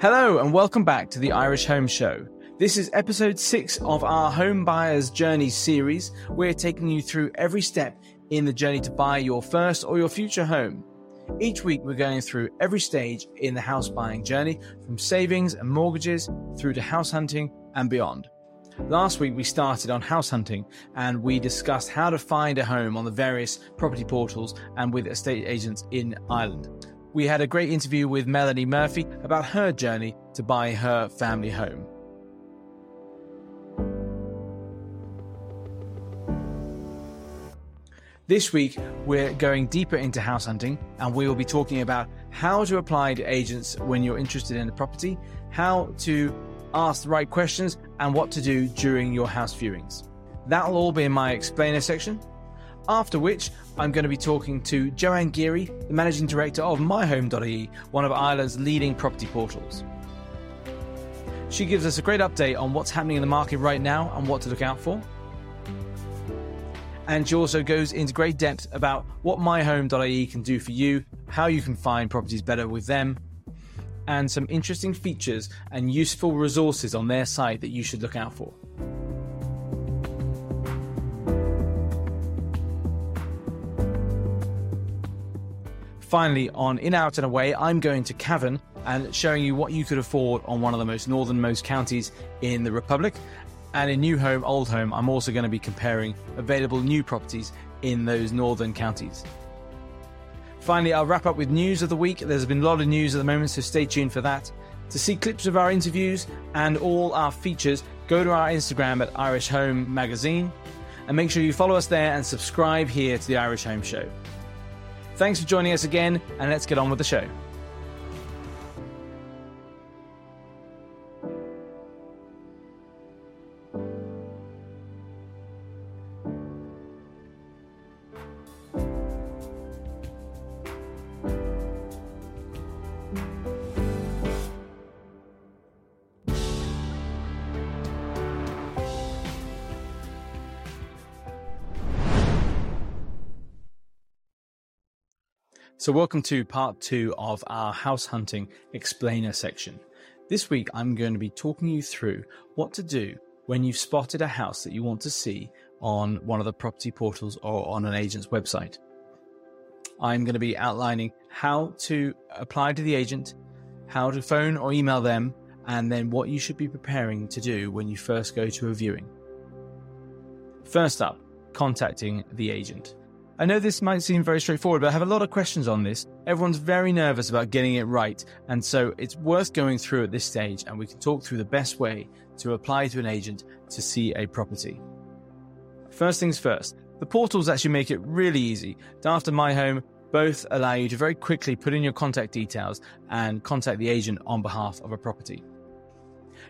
Hello, and welcome back to the Irish Home Show. This is episode six of our Home Buyer's Journey series. We're taking you through every step in the journey to buy your first or your future home. Each week, we're going through every stage in the house buying journey, from savings and mortgages through to house hunting and beyond. Last week, we started on house hunting and we discussed how to find a home on the various property portals and with estate agents in Ireland. We had a great interview with Melanie Murphy about her journey to buy her family home. This week, we're going deeper into house hunting and we will be talking about how to apply to agents when you're interested in a property, how to ask the right questions, and what to do during your house viewings. That'll all be in my explainer section. After which, I'm going to be talking to Joanne Geary, the managing director of myhome.ie, one of Ireland's leading property portals. She gives us a great update on what's happening in the market right now and what to look out for. And she also goes into great depth about what myhome.ie can do for you, how you can find properties better with them, and some interesting features and useful resources on their site that you should look out for. Finally, on In Out and Away, I'm going to Cavan and showing you what you could afford on one of the most northernmost counties in the Republic. And in New Home, Old Home, I'm also going to be comparing available new properties in those northern counties. Finally, I'll wrap up with news of the week. There's been a lot of news at the moment, so stay tuned for that. To see clips of our interviews and all our features, go to our Instagram at Irish Home Magazine and make sure you follow us there and subscribe here to the Irish Home Show. Thanks for joining us again, and let's get on with the show. So, welcome to part two of our house hunting explainer section. This week, I'm going to be talking you through what to do when you've spotted a house that you want to see on one of the property portals or on an agent's website. I'm going to be outlining how to apply to the agent, how to phone or email them, and then what you should be preparing to do when you first go to a viewing. First up, contacting the agent. I know this might seem very straightforward, but I have a lot of questions on this. Everyone's very nervous about getting it right, and so it's worth going through at this stage, and we can talk through the best way to apply to an agent to see a property. First things first, the portals actually make it really easy. After My Home both allow you to very quickly put in your contact details and contact the agent on behalf of a property.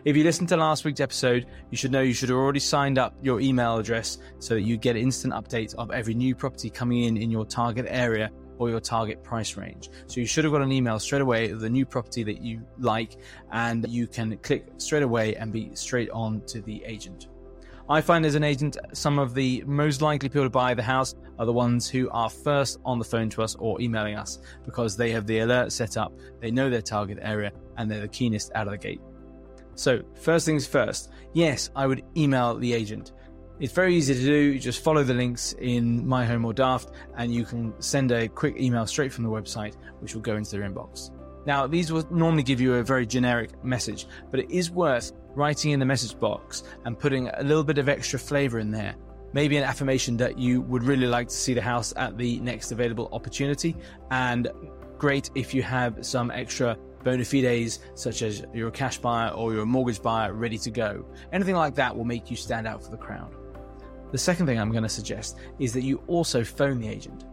If you listened to last week's episode, you should know you should have already signed up your email address so that you get instant updates of every new property coming in in your target area or your target price range. So you should have got an email straight away of the new property that you like, and you can click straight away and be straight on to the agent. I find as an agent, some of the most likely people to buy the house are the ones who are first on the phone to us or emailing us because they have the alert set up, they know their target area, and they're the keenest out of the gate. So, first things first, yes, I would email the agent. It's very easy to do. You just follow the links in My Home or Daft, and you can send a quick email straight from the website, which will go into their inbox. Now, these will normally give you a very generic message, but it is worth writing in the message box and putting a little bit of extra flavor in there. Maybe an affirmation that you would really like to see the house at the next available opportunity, and great if you have some extra bona fides such as you're a cash buyer or you're a mortgage buyer ready to go. Anything like that will make you stand out for the crowd. The second thing I'm going to suggest is that you also phone the agent.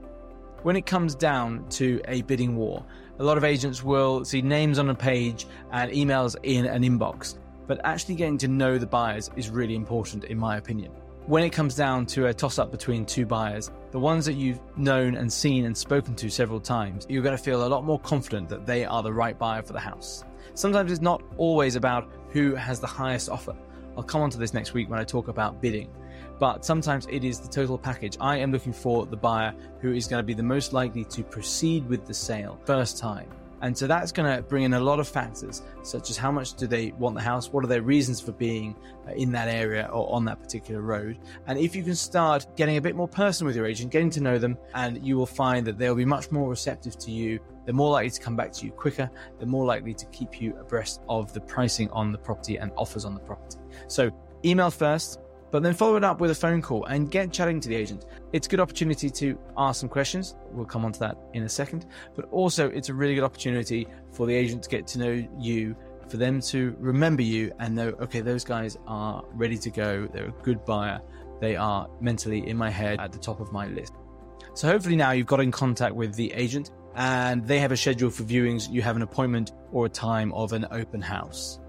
When it comes down to a bidding war, a lot of agents will see names on a page and emails in an inbox, but actually getting to know the buyers is really important, in my opinion when it comes down to a toss up between two buyers, the ones that you've known and seen and spoken to several times, you're going to feel a lot more confident that they are the right buyer for the house. Sometimes it's not always about who has the highest offer. I'll come on to this next week when I talk about bidding. But sometimes it is the total package. I am looking for the buyer who is going to be the most likely to proceed with the sale first time. And so that's going to bring in a lot of factors, such as how much do they want the house? What are their reasons for being uh, in that area or on that particular road? And if you can start getting a bit more personal with your agent, getting to know them, and you will find that they'll be much more receptive to you. They're more likely to come back to you quicker. They're more likely to keep you abreast of the pricing on the property and offers on the property. So email first, but then follow it up with a phone call and get chatting to the agent. It's a good opportunity to ask some questions. We'll come on to that in a second. But also, it's a really good opportunity for the agent to get to know you, for them to remember you and know, okay, those guys are ready to go. They're a good buyer. They are mentally in my head at the top of my list. So hopefully now you've got in contact with the agent and they have a schedule for viewings. You have an appointment or a time of an open house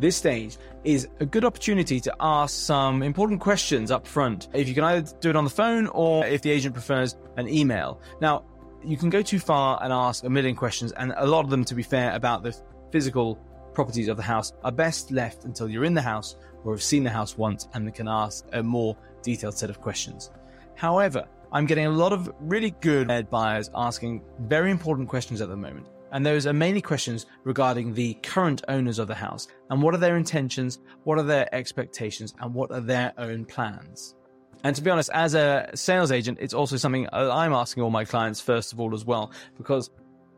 this stage is a good opportunity to ask some important questions up front. If you can either do it on the phone or if the agent prefers an email. Now, you can go too far and ask a million questions, and a lot of them, to be fair, about the physical properties of the house are best left until you're in the house or have seen the house once and can ask a more detailed set of questions. However, I'm getting a lot of really good buyers asking very important questions at the moment. And those are mainly questions regarding the current owners of the house. And what are their intentions, what are their expectations, and what are their own plans. And to be honest, as a sales agent, it's also something I'm asking all my clients first of all as well, because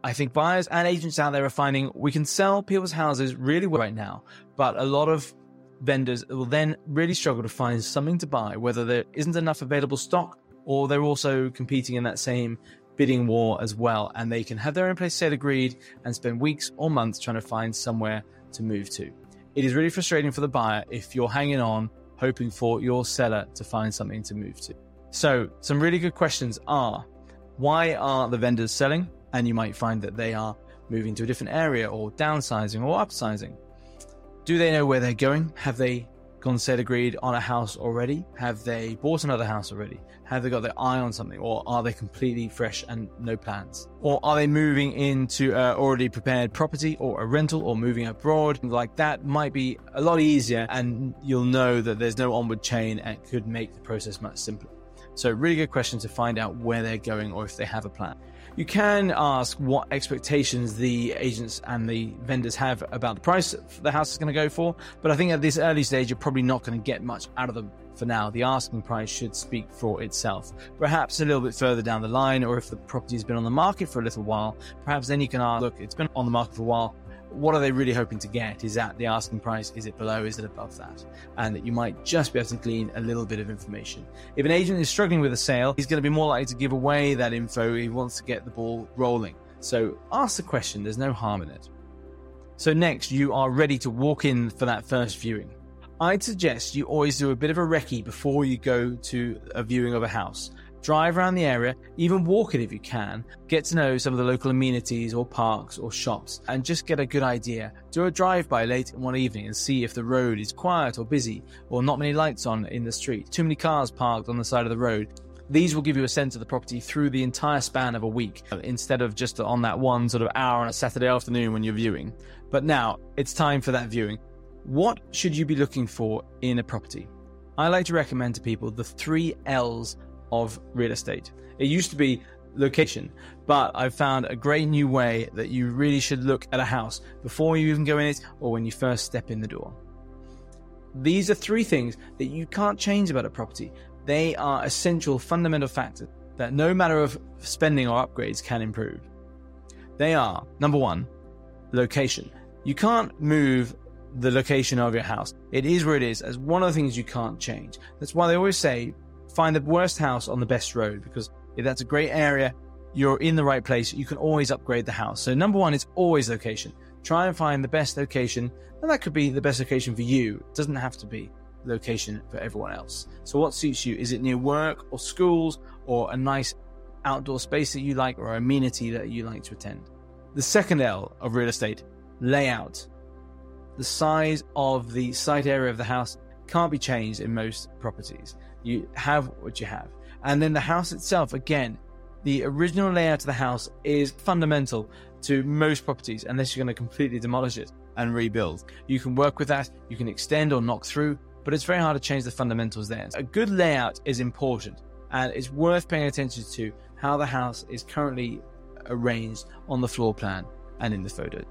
I think buyers and agents out there are finding we can sell people's houses really well right now, but a lot of vendors will then really struggle to find something to buy, whether there isn't enough available stock or they're also competing in that same bidding war as well, and they can have their own place sale agreed and spend weeks or months trying to find somewhere to move to. It is really frustrating for the buyer if you're hanging on, hoping for your seller to find something to move to. So, some really good questions are why are the vendors selling? And you might find that they are moving to a different area or downsizing or upsizing. Do they know where they're going? Have they gone set agreed on a house already? Have they bought another house already? Have they got their eye on something? Or are they completely fresh and no plans? Or are they moving into a already prepared property or a rental or moving abroad? Like that might be a lot easier and you'll know that there's no onward chain and could make the process much simpler. So really good question to find out where they're going or if they have a plan. You can ask what expectations the agents and the vendors have about the price the house is going to go for, but I think at this early stage, you're probably not going to get much out of them for now. The asking price should speak for itself. Perhaps a little bit further down the line, or if the property's been on the market for a little while, perhaps then you can ask, look, it's been on the market for a while what are they really hoping to get? Is that the asking price? Is it below? Is it above that? And that you might just be able to glean a little bit of information. If an agent is struggling with a sale, he's going to be more likely to give away that info. He wants to get the ball rolling. So ask the question. There's no harm in it. So next, you are ready to walk in for that first viewing. I'd suggest you always do a bit of a recce before you go to a viewing of a house drive around the area, even walk it if you can, get to know some of the local amenities or parks or shops, and just get a good idea. Do a drive by late in one evening and see if the road is quiet or busy, or not many lights on in the street, too many cars parked on the side of the road. These will give you a sense of the property through the entire span of a week instead of just on that one sort of hour on a Saturday afternoon when you're viewing. But now it's time for that viewing. What should you be looking for in a property? I like to recommend to people the three L's of real estate. It used to be location, but I've found a great new way that you really should look at a house before you even go in it or when you first step in the door. These are three things that you can't change about a property. They are essential, fundamental factors that no matter of spending or upgrades can improve. They are number one, location. You can't move the location of your house. It is where it is as one of the things you can't change. That's why they always say find the worst house on the best road because if that's a great area, you're in the right place, you can always upgrade the house. So, number one is always location. Try and find the best location, and that could be the best location for you. It doesn't have to be location for everyone else. So, what suits you? Is it near work or schools or a nice outdoor space that you like or amenity that you like to attend? The second L of real estate layout. The size of the site area of the house can't be changed in most properties. You have what you have. And then the house itself, again, the original layout of the house is fundamental to most properties unless you're going to completely demolish it and rebuild. You can work with that, you can extend or knock through, but it's very hard to change the fundamentals there. A good layout is important and it's worth paying attention to how the house is currently arranged on the floor plan and in the photo.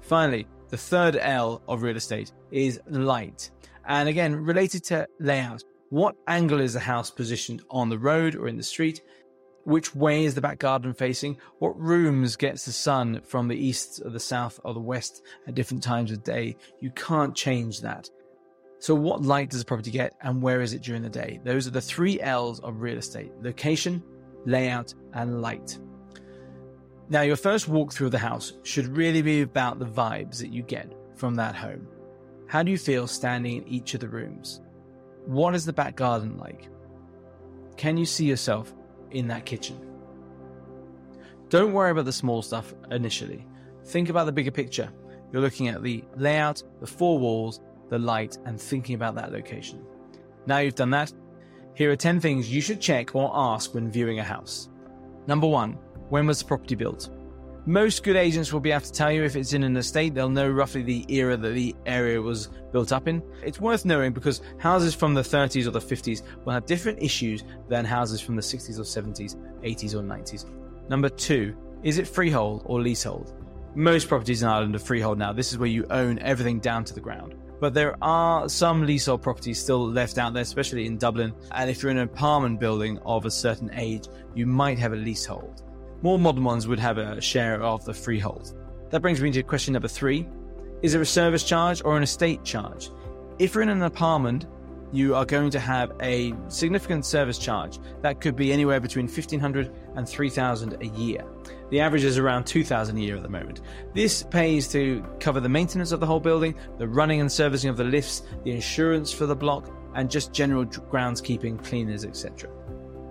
Finally, the third L of real estate is light. And again, related to layout, what angle is the house positioned on the road or in the street? Which way is the back garden facing? What rooms gets the sun from the east or the south or the west at different times of day? You can't change that. So what light does the property get and where is it during the day? Those are the three L's of real estate. Location, layout, and light. Now, your first walk through the house should really be about the vibes that you get from that home. How do you feel standing in each of the rooms? What is the back garden like? Can you see yourself in that kitchen? Don't worry about the small stuff initially. Think about the bigger picture. You're looking at the layout, the four walls, the light, and thinking about that location. Now you've done that, here are 10 things you should check or ask when viewing a house. Number one, when was the property built? Most good agents will be able to tell you if it's in an estate, they'll know roughly the era that the area was built up in. It's worth knowing because houses from the 30s or the 50s will have different issues than houses from the 60s or 70s, 80s or 90s. Number two, is it freehold or leasehold? Most properties in Ireland are freehold now. This is where you own everything down to the ground. But there are some leasehold properties still left out there, especially in Dublin. And if you're in an apartment building of a certain age, you might have a leasehold. More modern ones would have a share of the freehold. That brings me to question number three Is there a service charge or an estate charge? If you're in an apartment, you are going to have a significant service charge that could be anywhere between 1500 and 3000 a year. The average is around 2000 a year at the moment. This pays to cover the maintenance of the whole building, the running and servicing of the lifts, the insurance for the block, and just general groundskeeping, cleaners, etc.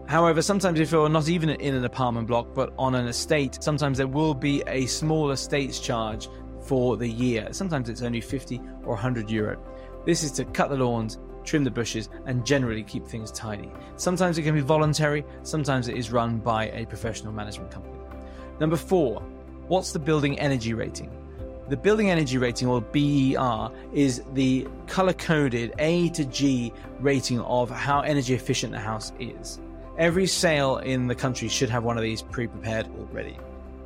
However, sometimes if you're not even in an apartment block but on an estate, sometimes there will be a small estates charge for the year. Sometimes it's only 50 or 100 euro. This is to cut the lawns, trim the bushes, and generally keep things tidy. Sometimes it can be voluntary, sometimes it is run by a professional management company. Number four, what's the building energy rating? The building energy rating, or BER, is the color coded A to G rating of how energy efficient the house is. Every sale in the country should have one of these pre prepared already.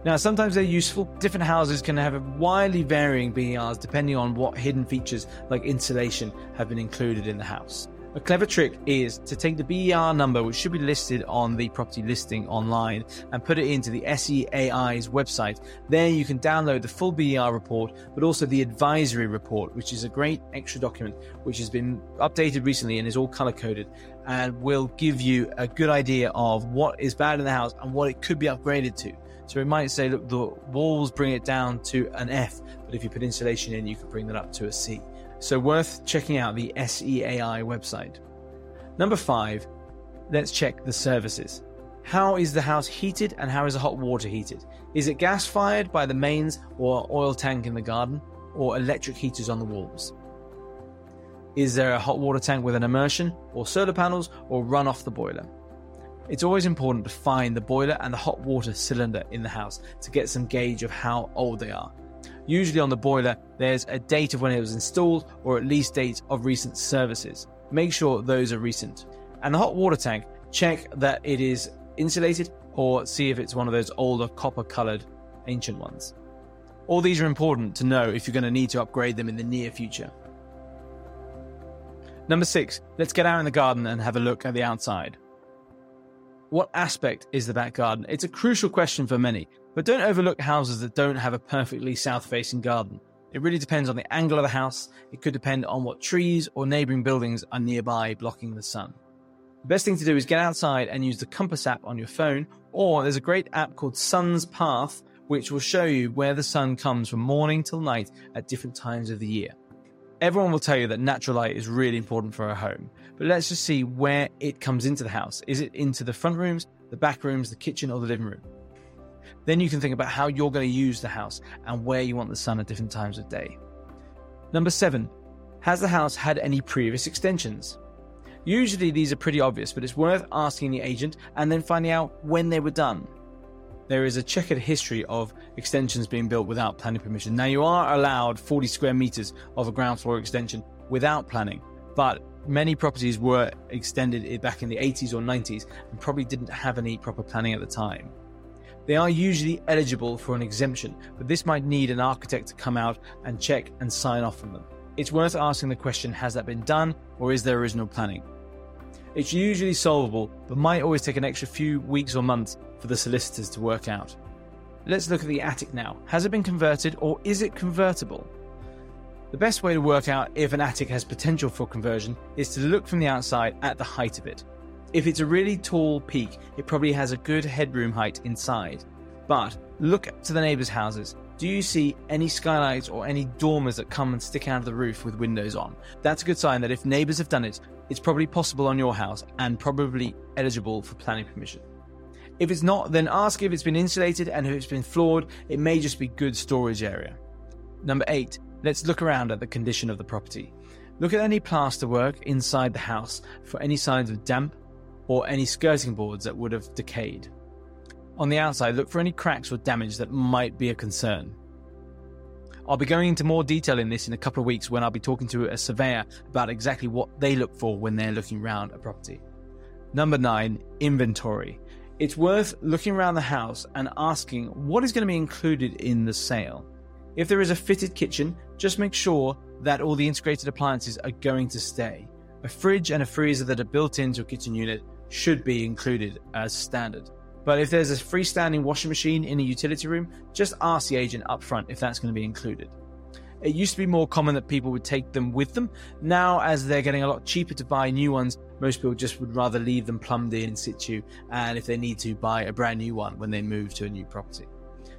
Now, sometimes they're useful. Different houses can have widely varying BERs depending on what hidden features like insulation have been included in the house. A clever trick is to take the BER number, which should be listed on the property listing online, and put it into the SEAI's website. There you can download the full BER report, but also the advisory report, which is a great extra document which has been updated recently and is all color coded and will give you a good idea of what is bad in the house and what it could be upgraded to. So it might say, look, the walls bring it down to an F, but if you put insulation in, you can bring that up to a C. So, worth checking out the SEAI website. Number five, let's check the services. How is the house heated and how is the hot water heated? Is it gas fired by the mains or oil tank in the garden or electric heaters on the walls? Is there a hot water tank with an immersion or solar panels or run off the boiler? It's always important to find the boiler and the hot water cylinder in the house to get some gauge of how old they are. Usually on the boiler, there's a date of when it was installed or at least dates of recent services. Make sure those are recent. And the hot water tank, check that it is insulated or see if it's one of those older copper colored ancient ones. All these are important to know if you're going to need to upgrade them in the near future. Number six, let's get out in the garden and have a look at the outside. What aspect is the back garden? It's a crucial question for many, but don't overlook houses that don't have a perfectly south facing garden. It really depends on the angle of the house. It could depend on what trees or neighboring buildings are nearby blocking the sun. The best thing to do is get outside and use the compass app on your phone, or there's a great app called Sun's Path, which will show you where the sun comes from morning till night at different times of the year. Everyone will tell you that natural light is really important for a home, but let's just see where it comes into the house. Is it into the front rooms, the back rooms, the kitchen, or the living room? Then you can think about how you're going to use the house and where you want the sun at different times of day. Number seven, has the house had any previous extensions? Usually these are pretty obvious, but it's worth asking the agent and then finding out when they were done there is a checkered history of extensions being built without planning permission. Now, you are allowed 40 square meters of a ground floor extension without planning, but many properties were extended back in the 80s or 90s and probably didn't have any proper planning at the time. they are usually eligible for an exemption, but this might need an architect to come out and check and sign off on them. It's worth asking the question has that been done or is there original planning? It's usually solvable, but might always take an extra few weeks or months for the solicitors to work out. Let's look at the attic now. Has it been converted or is it convertible? The best way to work out if an attic has potential for conversion is to look from the outside at the height of it. If it's a really tall peak, it probably has a good headroom height inside. But look to the neighbours' houses. Do you see any skylights or any dormers that come and stick out of the roof with windows on? That's a good sign that if neighbours have done it, it's probably possible on your house and probably eligible for planning permission. If it's not, then ask if it's been insulated and if it's been floored, it may just be good storage area. Number 8. Let's look around at the condition of the property. Look at any plasterwork inside the house for any signs of damp or any skirting boards that would have decayed. On the outside, look for any cracks or damage that might be a concern. I'll be going into more detail in this in a couple of weeks when I'll be talking to a surveyor about exactly what they look for when they're looking around a property. Number 9, inventory. It's worth looking around the house and asking what is going to be included in the sale. If there is a fitted kitchen, just make sure that all the integrated appliances are going to stay. A fridge and a freezer that are built into a kitchen unit should be included as standard. But if there's a freestanding washing machine in a utility room, just ask the agent up front if that's going to be included. It used to be more common that people would take them with them. Now, as they're getting a lot cheaper to buy new ones, most people just would rather leave them plumbed in situ and if they need to buy a brand new one when they move to a new property.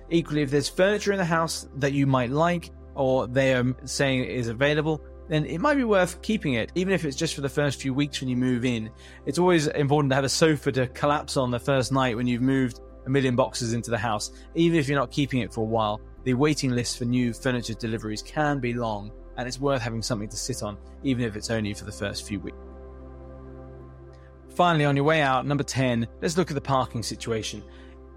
Equally, if there's furniture in the house that you might like or they are saying is available, then it might be worth keeping it, even if it's just for the first few weeks when you move in. It's always important to have a sofa to collapse on the first night when you've moved a million boxes into the house, even if you're not keeping it for a while. The waiting list for new furniture deliveries can be long, and it's worth having something to sit on, even if it's only for the first few weeks. Finally, on your way out, number 10, let's look at the parking situation.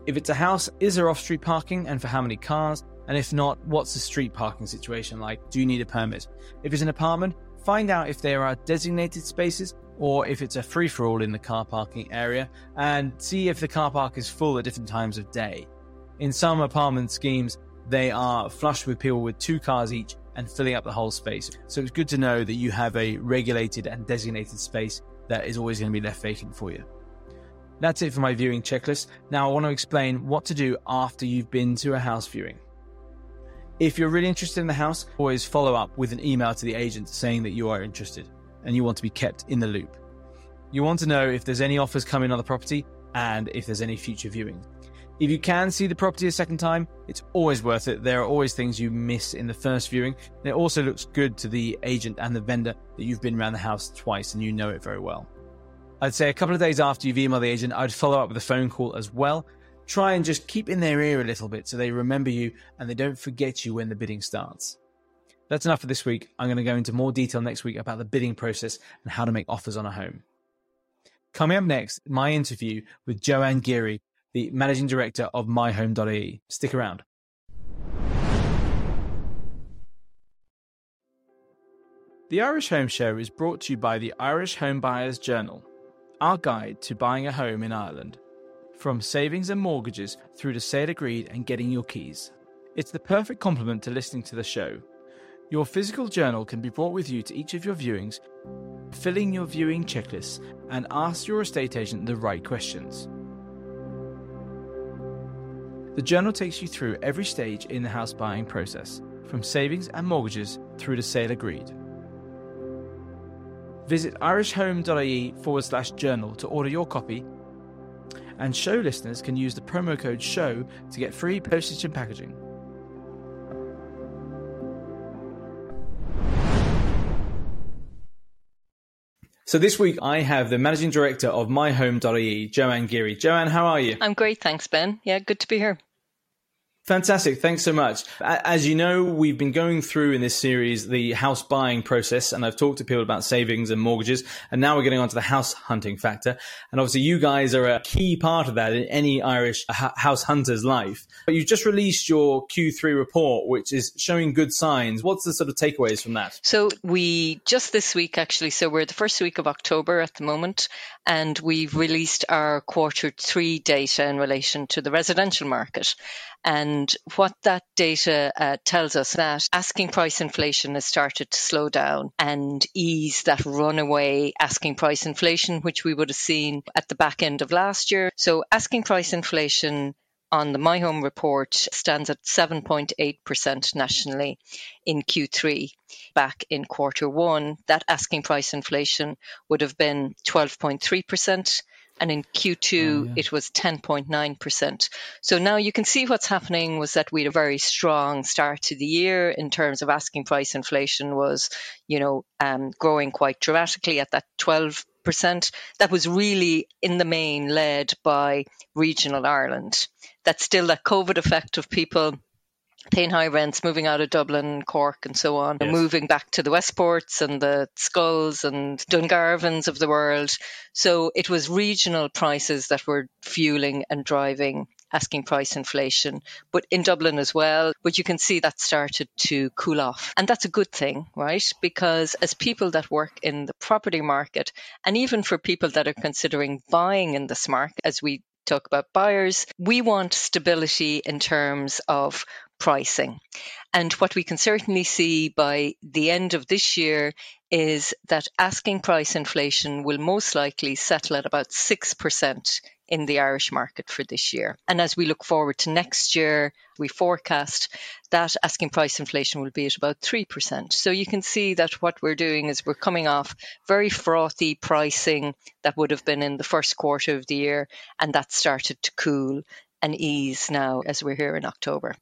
If it's a house, is there off street parking and for how many cars? And if not, what's the street parking situation like? Do you need a permit? If it's an apartment, find out if there are designated spaces or if it's a free for all in the car parking area and see if the car park is full at different times of day. In some apartment schemes, they are flush with people with two cars each and filling up the whole space. So it's good to know that you have a regulated and designated space that is always going to be left vacant for you. That's it for my viewing checklist. Now I want to explain what to do after you've been to a house viewing. If you're really interested in the house, always follow up with an email to the agent saying that you are interested and you want to be kept in the loop. You want to know if there's any offers coming on the property and if there's any future viewing. If you can see the property a second time, it's always worth it. There are always things you miss in the first viewing. And it also looks good to the agent and the vendor that you've been around the house twice and you know it very well. I'd say a couple of days after you've emailed the agent, I'd follow up with a phone call as well. Try and just keep in their ear a little bit so they remember you and they don't forget you when the bidding starts. That's enough for this week. I'm going to go into more detail next week about the bidding process and how to make offers on a home. Coming up next, my interview with Joanne Geary, the managing director of myhome.ie. Stick around. The Irish Home Show is brought to you by the Irish Home Buyers Journal our guide to buying a home in Ireland. From savings and mortgages through to sale agreed and getting your keys. It's the perfect complement to listening to the show. Your physical journal can be brought with you to each of your viewings, filling your viewing checklists, and ask your estate agent the right questions. The journal takes you through every stage in the house buying process, from savings and mortgages through to sale agreed. Visit irishhome.ie forward slash journal to order your copy. And show listeners can use the promo code SHOW to get free postage and packaging. So this week I have the managing director of myhome.ie, Joanne Geary. Joanne, how are you? I'm great, thanks, Ben. Yeah, good to be here. Fantastic. Thanks so much. As you know, we've been going through in this series the house buying process, and I've talked to people about savings and mortgages. And now we're getting onto the house hunting factor. And obviously, you guys are a key part of that in any Irish house hunter's life. But you've just released your Q3 report, which is showing good signs. What's the sort of takeaways from that? So, we just this week, actually, so we're the first week of October at the moment, and we've released our quarter three data in relation to the residential market. And what that data uh, tells us that asking price inflation has started to slow down and ease that runaway asking price inflation, which we would have seen at the back end of last year. So asking price inflation on the My Home report stands at 7.8% nationally in Q3. Back in quarter one, that asking price inflation would have been 12.3%. And in Q2, oh, yeah. it was 10.9%. So now you can see what's happening was that we had a very strong start to the year in terms of asking price inflation was, you know, um, growing quite dramatically at that 12 percent that was really in the main led by regional Ireland. That's still that COVID effect of people paying high rents, moving out of Dublin, Cork, and so on, yes. moving back to the Westports and the Schulls and Dungarvans of the world. So it was regional prices that were fueling and driving asking price inflation, but in Dublin as well. But you can see that started to cool off. And that's a good thing, right? Because as people that work in the property market, and even for people that are considering buying in this market, as we talk about buyers, we want stability in terms of pricing. And what we can certainly see by the end of this year is that asking price inflation will most likely settle at about 6% in the Irish market for this year. And as we look forward to next year, we forecast that asking price inflation will be at about 3%. So you can see that what we're doing is we're coming off very frothy pricing that would have been in the first quarter of the year, and that started to cool and ease now as we're here in October.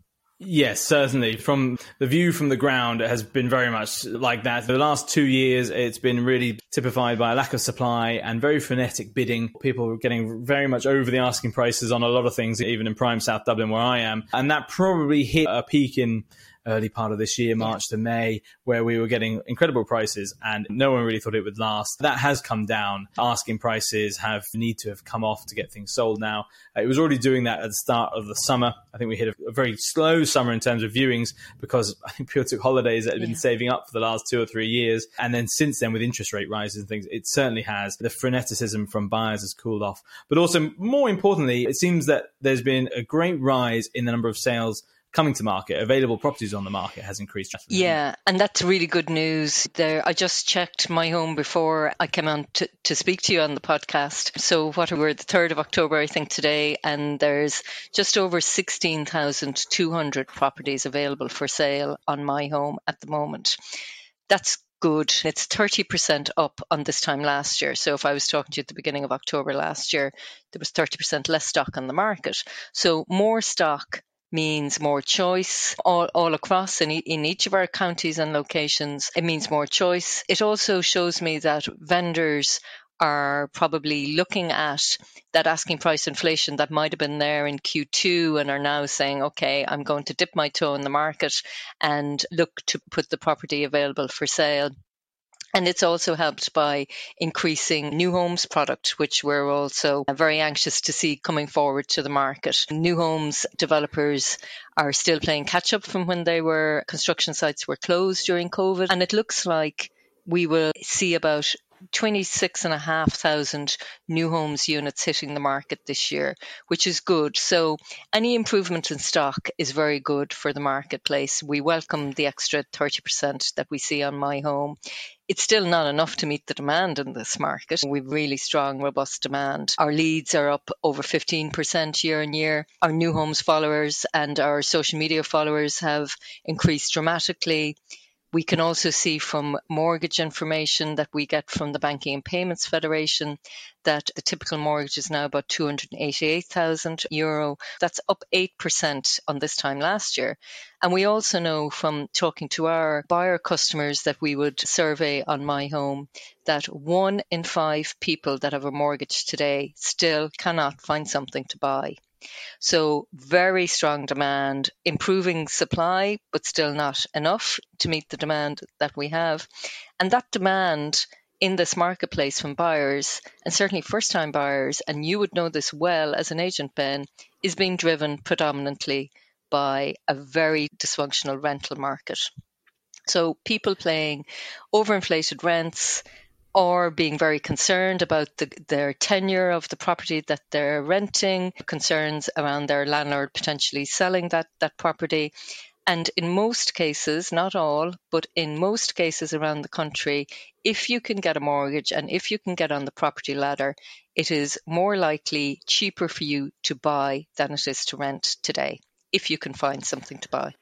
Yes, certainly. From the view from the ground, it has been very much like that. The last two years, it's been really typified by a lack of supply and very frenetic bidding. People getting very much over the asking prices on a lot of things, even in prime South Dublin where I am. And that probably hit a peak in early part of this year, March yeah. to May, where we were getting incredible prices and no one really thought it would last. That has come down. Asking prices have need to have come off to get things sold now. Uh, it was already doing that at the start of the summer. I think we hit a, a very slow summer in terms of viewings because I think people took holidays that had yeah. been saving up for the last two or three years. And then since then, with interest rate rises and things, it certainly has. The freneticism from buyers has cooled off. But also, more importantly, it seems that there's been a great rise in the number of sales coming to market, available properties on the market has increased. Drastically. Yeah, and that's really good news. There, I just checked my home before I came on to, to speak to you on the podcast. So, what we're the third of October, I think today, and there's just over sixteen thousand two hundred properties available for sale on my home at the moment. That's good. It's 30% up on this time last year. So if I was talking to you at the beginning of October last year, there was 30% less stock on the market. So more stock means more choice all, all across in, in each of our counties and locations. It means more choice. It also shows me that vendors are probably looking at that asking price inflation that might have been there in Q2 and are now saying, okay, I'm going to dip my toe in the market and look to put the property available for sale and it's also helped by increasing new homes product, which we're also very anxious to see coming forward to the market. New homes developers are still playing catch up from when they were construction sites were closed during COVID. And it looks like we will see about 26,500 new homes units hitting the market this year, which is good. So any improvement in stock is very good for the marketplace. We welcome the extra 30% that we see on my home. It's still not enough to meet the demand in this market. We've really strong, robust demand. Our leads are up over 15% year on year. Our new homes followers and our social media followers have increased dramatically. We can also see from mortgage information that we get from the Banking and Payments Federation that the typical mortgage is now about 288,000 euro. That's up 8% on this time last year. And we also know from talking to our buyer customers that we would survey on My Home that one in five people that have a mortgage today still cannot find something to buy. So very strong demand, improving supply, but still not enough to meet the demand that we have. And that demand in this marketplace from buyers and certainly first time buyers, and you would know this well as an agent, Ben, is being driven predominantly by a very dysfunctional rental market. So people paying overinflated rents or being very concerned about the, their tenure of the property that they're renting, concerns around their landlord potentially selling that, that property. And in most cases, not all, but in most cases around the country, if you can get a mortgage and if you can get on the property ladder, it is more likely cheaper for you to buy than it is to rent today, if you can find something to buy.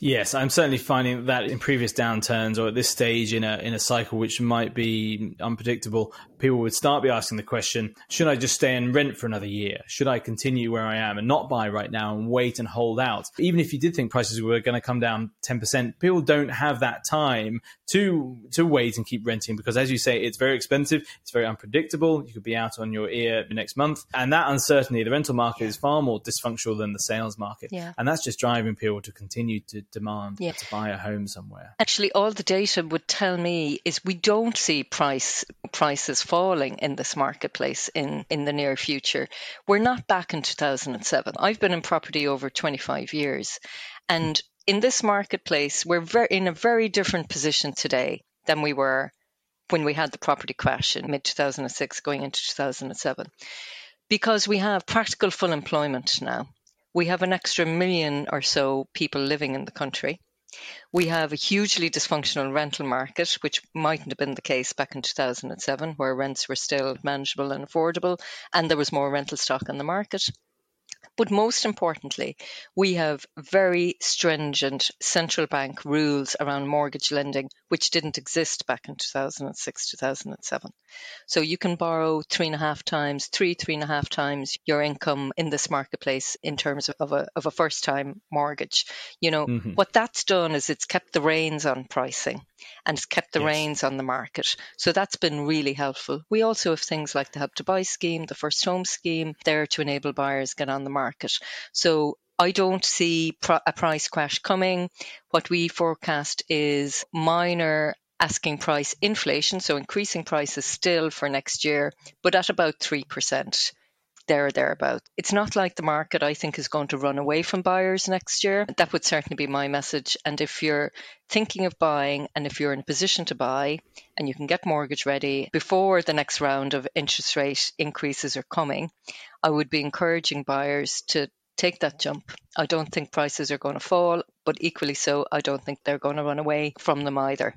Yes, I'm certainly finding that in previous downturns or at this stage in a in a cycle which might be unpredictable, people would start be asking the question, should I just stay and rent for another year? Should I continue where I am and not buy right now and wait and hold out? Even if you did think prices were going to come down 10%, people don't have that time to to wait and keep renting because as you say, it's very expensive, it's very unpredictable. You could be out on your ear next month. And that uncertainty, the rental market is far more dysfunctional than the sales market. Yeah. And that's just driving people to continue to demand Yeah. to buy a home somewhere. Actually, all the data would tell me is we don't see price prices falling in this marketplace in, in the near future. We're not back in 2007. I've been in property over 25 years, and in this marketplace, we're very, in a very different position today than we were when we had the property crash in mid 2006 going into 2007 because we have practical full employment now. We have an extra million or so people living in the country. We have a hugely dysfunctional rental market, which mightn't have been the case back in 2007, where rents were still manageable and affordable, and there was more rental stock on the market. But most importantly, we have very stringent central bank rules around mortgage lending, which didn't exist back in 2006, 2007. So you can borrow three and a half times, three, three and a half times your income in this marketplace in terms of a, of a first time mortgage. You know, Mhm. what that's done is it's kept the reins on pricing and it's kept the Yes. reins on the market. So that's been really helpful. We also have things like the Help to Buy scheme, the First Home scheme, there to enable buyers get on the market. So I don't see pr- a price crash coming. What we forecast is minor asking price inflation, so increasing prices still for next year, but at about 3%. There or thereabout. It's not like the market, I think, is going to run away from buyers next year. That would certainly be my message. And if you're thinking of buying and if you're in a position to buy and you can get mortgage ready before the next round of interest rate increases are coming, I would be encouraging buyers to take that jump. I don't think prices are going to fall, but equally so, I don't think they're going to run away from them either.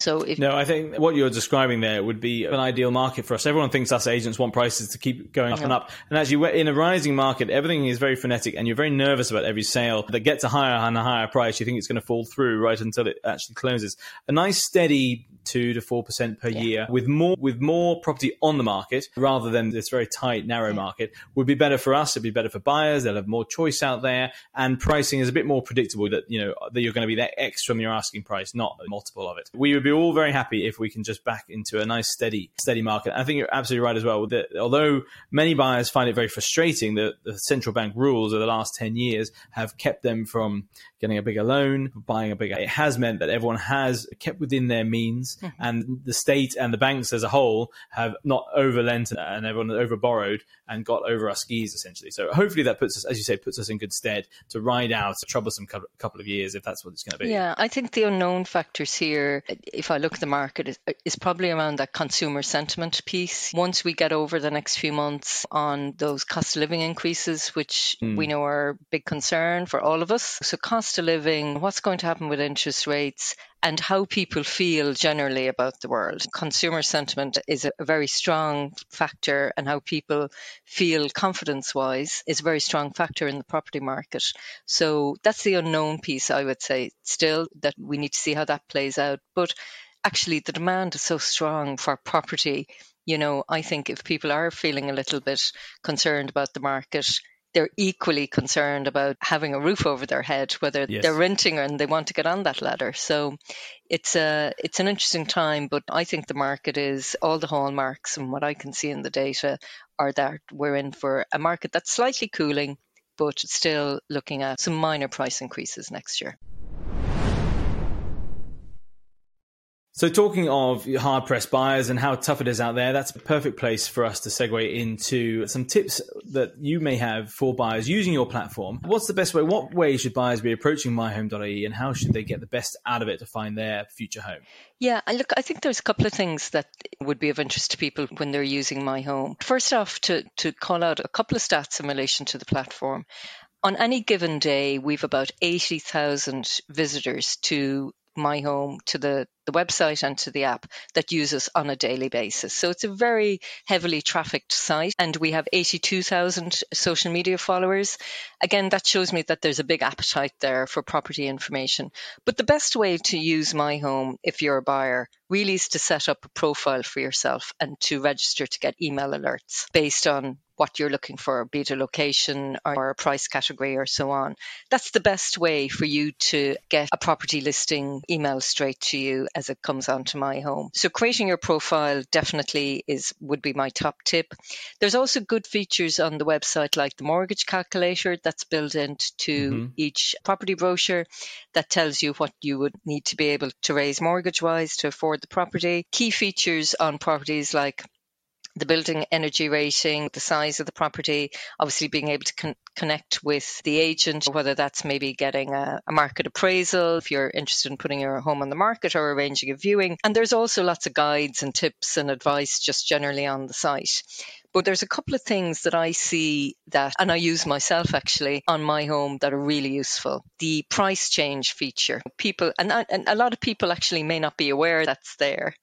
So if No, I think what you're describing there would be an ideal market for us. Everyone thinks us agents want prices to keep going up and up. And actually, we're in a rising market, everything is very frenetic and you're very nervous about every sale that gets a higher and a higher price. You think it's going to fall through right until it actually closes. A nice steady two to four percent per year with more with more property on the market rather than this very tight narrow market would be better for us it'd be better for buyers they'll have more choice out there and pricing is a bit more predictable that you know that you're going to be that X from your asking price not a multiple of it we would be all very happy if we can just back into a nice steady steady market. I think you're absolutely right as well that although many buyers find it very frustrating that the central bank rules of the last 10 years have kept them from getting a bigger loan buying a bigger it has meant that everyone has kept within their means hmm. and the state and the banks as a whole have not overlent and everyone overborrowed and got over our skis essentially. So hopefully that puts us, as you say, puts us in good stead to ride out a troublesome couple of years if that's what it's going to be. Yeah, I think the unknown factors here, if I look at the market, is, is probably around that consumer sentiment piece. Once we get over the next few months on those cost of living increases, which hmm. we know are a big concern for all of us. So, cost of living, what's going to happen with interest rates, and how people feel generally about the world. Consumer sentiment is a very strong factor, and how people feel confidence wise is a very strong factor in the property market. So that's the unknown piece, I would say, still that we need to see how that plays out. But actually, the demand is so strong for property. You know, I think if people are feeling a little bit concerned about the market, they're equally concerned about having a roof over their head, whether yes. they're renting or and they want to get on that ladder. So it's a it's an interesting time, but I think the market is all the hallmarks and what I can see in the data are that we're in for a market that's slightly cooling, but still looking at some minor price increases next year. So, talking of hard pressed buyers and how tough it is out there, that's a perfect place for us to segue into some tips that you may have for buyers using your platform. What's the best way? What way should buyers be approaching myhome.ie and how should they get the best out of it to find their future home? Yeah, look, I think there's a couple of things that would be of interest to people when they're using My Home. First off, to, to call out a couple of stats in relation to the platform on any given day, we've about 80,000 visitors to my home to the, the website and to the app that use us on a daily basis. So it's a very heavily trafficked site and we have 82,000 social media followers. Again, that shows me that there's a big appetite there for property information. But the best way to use my home if you're a buyer really is to set up a profile for yourself and to register to get email alerts based on what you're looking for, be it a location or a price category or so on. That's the best way for you to get a property listing email straight to you as it comes onto my home. So creating your profile definitely is would be my top tip. There's also good features on the website like the mortgage calculator that's built into mm-hmm. each property brochure that tells you what you would need to be able to raise mortgage wise to afford the property. Key features on properties like the building energy rating, the size of the property, obviously being able to con- connect with the agent, whether that's maybe getting a, a, market appraisal if you're interested in putting your home on the market or arranging a viewing. And there's also lots of guides and tips and advice just generally on the site. But there's a couple of things that I see that, and I use myself actually on my home that are really useful. The price change feature. People, and, and a lot of people actually may not be aware that's there.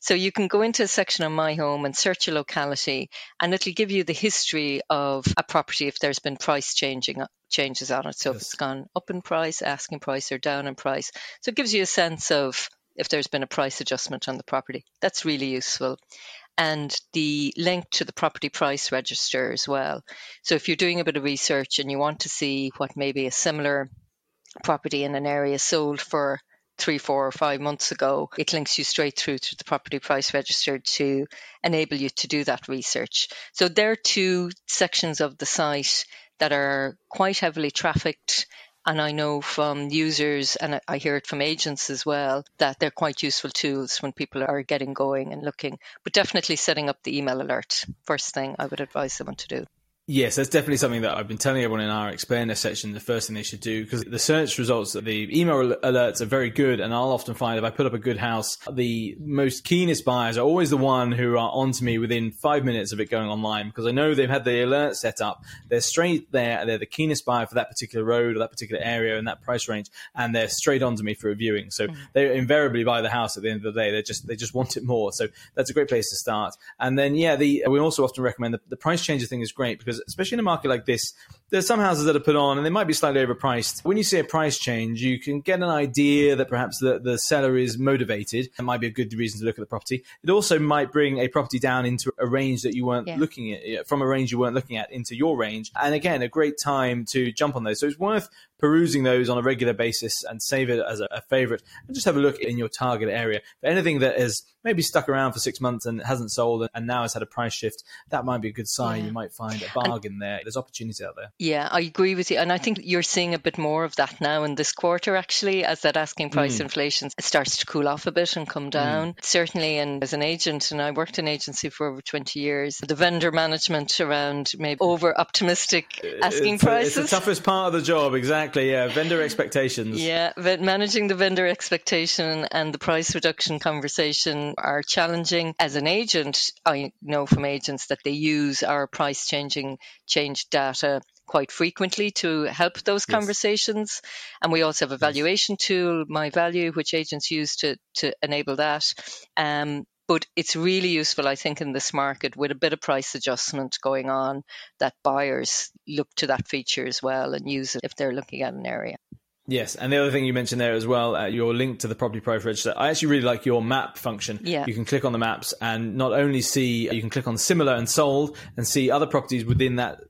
So you can go into a section on my home and search a locality, and it'll give you the history of a property if there's been price changing changes on it. So yes. if it's gone up in price, asking price, or down in price. So it gives you a sense of if there's been a price adjustment on the property. That's really useful and the link to the property price register as well. So if you're doing a bit of research and you want to see what maybe a similar property in an area sold for three, four, or five months ago, it links you straight through to the property price register to enable you to do that research. So there are two sections of the site that are quite heavily trafficked and I know from users, and I hear it from agents as well, that they're quite useful tools when people are getting going and looking. But definitely setting up the email alert, first thing I would advise someone to do. Yes, that's definitely something that I've been telling everyone in our explainer section. The first thing they should do because the search results, the email alerts are very good, and I'll often find if I put up a good house, the most keenest buyers are always the one who are onto me within five minutes of it going online because I know they've had the alert set up. They're straight there, they're the keenest buyer for that particular road or that particular area and that price range, and they're straight onto me for a viewing. So mm. they invariably buy the house at the end of the day. They just they just want it more. So that's a great place to start. And then yeah, the we also often recommend the, the price changer thing is great because especially in a market like this, there's some houses that are put on and they might be slightly overpriced. When you see a price change, you can get an idea that perhaps the, the seller is motivated. It might be a good reason to look at the property. It also might bring a property down into a range that you weren't yeah. looking at, from a range you weren't looking at into your range. And again, a great time to jump on those. So it's worth perusing those on a regular basis and save it as a, a favorite and just have a look in your target area. For anything that is maybe stuck around for six months and hasn't sold and now has had a price shift, that might be a good sign. Yeah. You might find a bargain and, there. There's opportunity out there. Yeah, I agree with you. And I think you're seeing a bit more of that now in this quarter, actually, as that asking price mm. inflation starts to cool off a bit and come mm. down. Mm. Certainly, and as an agent, and I worked in agency for over 20 years, the vendor management around maybe over optimistic asking it's prices. A, it's the toughest part of the job, exactly. Yeah, vendor expectations. Yeah, but managing the vendor expectation and the price reduction conversation are challenging. As an agent, I know from agents that they use our price changing change data quite frequently to help those yes. conversations. And we also have a valuation tool, My Value, which agents use to, to enable that. Um, but it's really useful, I think, in this market with a bit of price adjustment going on that buyers look to that feature as well and use it if they're looking at an area. Yes, and the other thing you mentioned there as well, uh, your link to the property price register. I actually really like your map function. Yeah. You can click on the maps and not only see, you can click on similar and sold and see other properties within that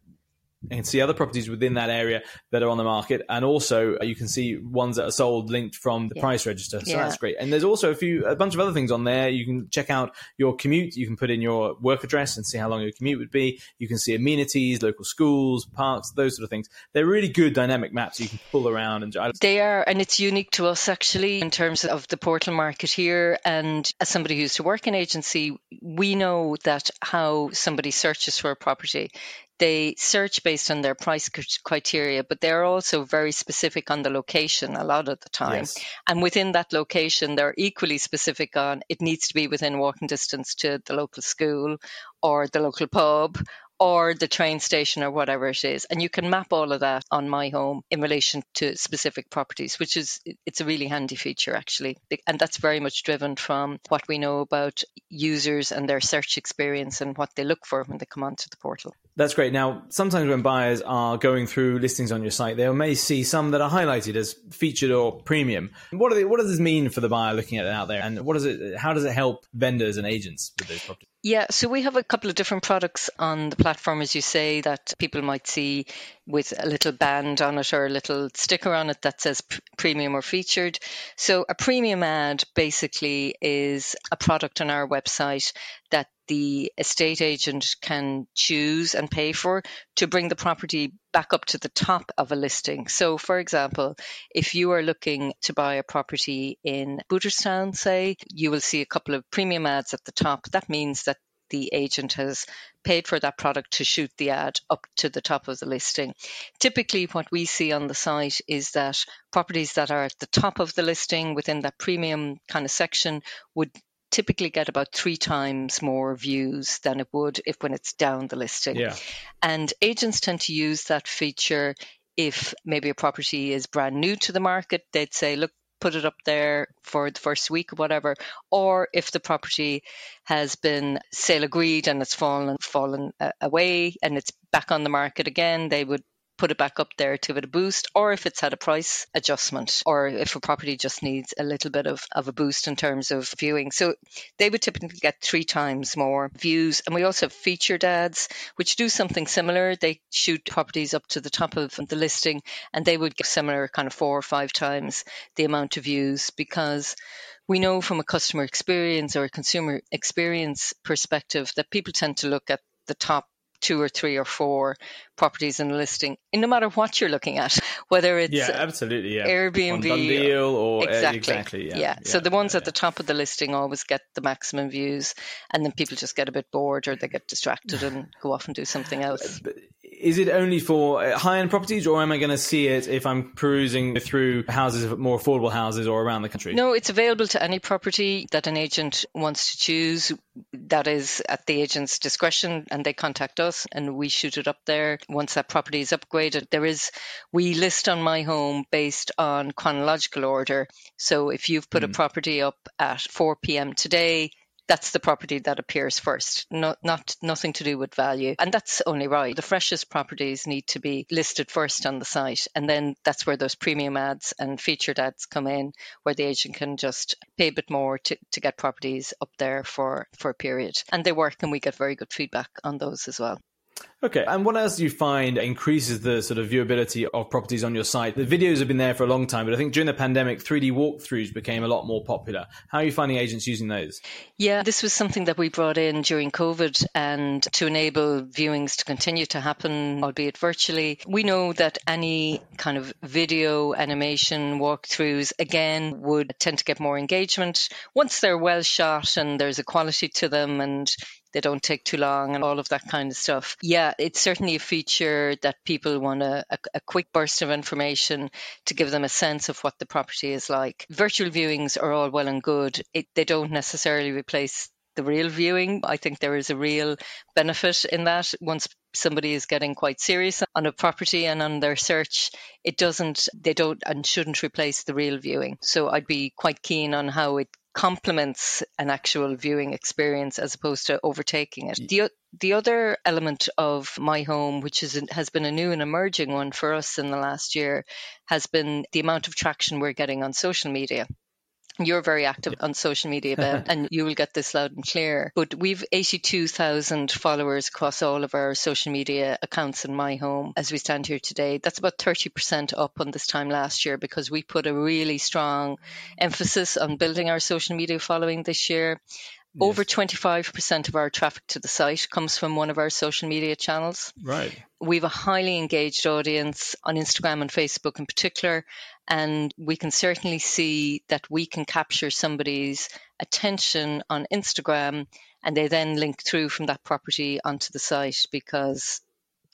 and see other properties within that area that are on the market. And also uh, you can see ones that are sold linked from the yeah. price register. So yeah. that's great. And there's also a few, a bunch of other things on there. You can check out your commute. You can put in your work address and see how long your commute would be. You can see amenities, local schools, parks, those sort of things. They're really good dynamic maps you can pull around and they are, and it's unique to us actually in terms of the portal market here. And as somebody who used to work in agency, we know that how somebody searches for a property they search based on their price criteria, but they're also very specific on the location a lot of the time. Yes. And within that location, they're equally specific on it needs to be within walking distance to the local school or the local pub or the train station or whatever it is. And you can map all of that on my home in relation to specific properties, which is it's a really handy feature actually. And that's very much driven from what we know about users and their search experience and what they look for when they come onto the portal. That's great. Now, sometimes when buyers are going through listings on your site, they may see some that are highlighted as featured or premium. What, they, what does this mean for the buyer looking at it out there, and what does it? How does it help vendors and agents with those properties? Yeah, so we have a couple of different products on the platform, as you say, that people might see with a little band on it or a little sticker on it that says premium or featured. So a premium ad basically is a product on our website that the estate agent can choose and pay for to bring the property back up to the top of a listing. So, for example, if you are looking to buy a property in Booterstown, say, you will see a couple of premium ads at the top. That means that the agent has paid for that product to shoot the ad up to the top of the listing. Typically, what we see on the site is that properties that are at the top of the listing within that premium kind of section would typically get about three times more views than it would if when it's down the listing. Yeah. And agents tend to use that feature if maybe a property is brand new to the market, they'd say, look, put it up there for the first week or whatever, or if the property has been sale agreed and it's fallen fallen uh, away and it's back on the market again, they would put it back up there to give it a boost, or if it's had a price adjustment, or if a property just needs a little bit of, of a boost in terms of viewing. So they would typically get three times more views. And we also have featured ads, which do something similar. They shoot properties up to the top of the listing, and they would get similar kind of four or five times the amount of views because we know from a customer experience or a consumer experience perspective that people tend to look at the top two or three or four properties in a listing, no matter what you're looking at, whether it's yeah, absolutely, yeah. Airbnb deal or uh, exactly, exactly yeah, yeah. So the ones yeah, at the top of the listing always get the maximum views, and then people just get a bit bored or they get distracted and go off and do something else. Is it only for uh, high end properties, or am I going to see it if I'm perusing through houses, more affordable houses, or around the country? No, it's available to any property that an agent wants to choose. That is at the agent's discretion, and they contact us, and we shoot it up there once that property is upgraded. There is, we list on my home based on chronological order. So if you've put mm. a property up at 4 p.m. today, that's the property that appears first, not, not nothing to do with value. And that's only right. The freshest properties need to be listed first on the site. And then that's where those premium ads and featured ads come in, where the agent can just pay a bit more to, to get properties up there for, for a period. And they work and we get very good feedback on those as well. Okay, and what else do you find increases the sort of viewability of properties on your site? The videos have been there for a long time, but I think during the pandemic, 3D walkthroughs became a lot more popular. How are you finding agents using those? Yeah, this was something that we brought in during COVID and to enable viewings to continue to happen, albeit virtually. We know that any kind of video animation walkthroughs, again, would tend to get more engagement once they're well shot and there's a quality to them and they don't take too long and all of that kind of stuff. Yeah, it's certainly a feature that people want a, a, a quick burst of information to give them a sense of what the property is like. Virtual viewings are all well and good. It, they don't necessarily replace the real viewing. I think there is a real benefit in that. Once somebody is getting quite serious on a property and on their search, it doesn't, they don't and shouldn't replace the real viewing. So I'd be quite keen on how it complements an actual viewing experience as opposed to overtaking it. The, the other element of my home, which is, has been a new and emerging one for us in the last year, has been the amount of traction we're getting on social media. You're very active on social media, Ben, and you will get this loud and clear. But we've 82,000 followers across all of our social media accounts in my home as we stand here today. That's about 30% up on this time last year because we put a really strong emphasis on building our social media following this year. Yes. Over 25% of our traffic to the site comes from one of our social media channels. Right. We have a highly engaged audience on Instagram and Facebook in particular, and we can certainly see that we can capture somebody's attention on Instagram and they then link through from that property onto the site because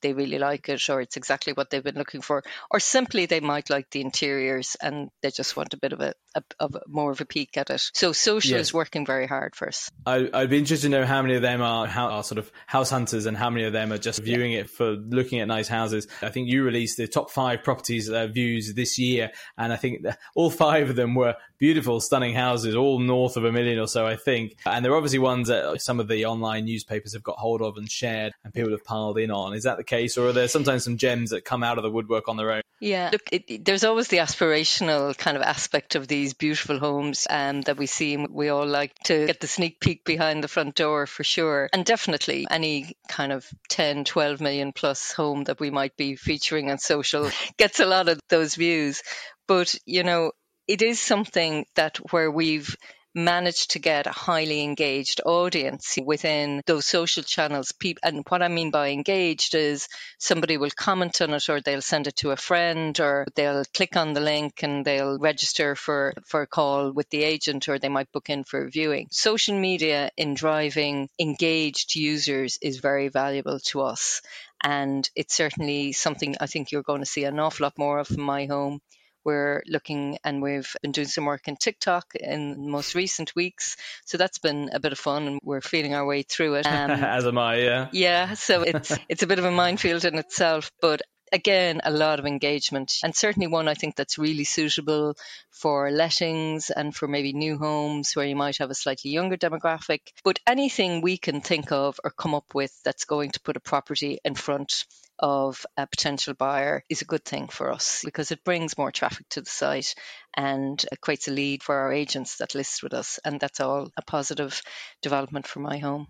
they really like it or it's exactly what they've been looking for. Or simply they might like the interiors and they just want a bit of a, a of more of a peek at it. So social yes. is working very hard for us. I, would be interested to know how many of them are, how, are sort of house hunters and how many of them are just viewing yeah. it for looking at nice houses. I think you released the top five properties uh, views this year and i think all five of them were beautiful stunning houses all north of a million or so i think. And they're obviously ones that some of the online newspapers have got hold of and shared and people have piled in on. Is that the case, or are there sometimes some gems that come out of the woodwork on their own? Yeah, look, it, it, there's always the aspirational kind of aspect of these beautiful homes um, that we see. We all like to get the sneak peek behind the front door for sure. And definitely any kind of 10, 12 million plus home that we might be featuring on social gets a lot of those views. But, you know, it is something that where we've managed to get a highly engaged audience within those social channels. And what I mean by engaged is somebody will comment on it or they'll send it to a friend or they'll click on the link and they'll register for, for a call with the agent or they might book in for a viewing. Social media in driving engaged users is very valuable to us. And it's certainly something I think you're going to see an awful lot more of in my home we're looking and we've been doing some work in TikTok in most recent weeks. So that's been a bit of fun and we're feeling our way through it. Um, As am I, yeah. Yeah. So it's, it's a bit of a minefield in itself, but again, a lot of engagement and certainly one I think that's really suitable for lettings and for maybe new homes where you might have a slightly younger demographic. But anything we can think of or come up with that's going to put a property in front of a potential buyer is a good thing for us because it brings more traffic to the site and creates a lead for our agents that list with us. And that's all a positive development for my home.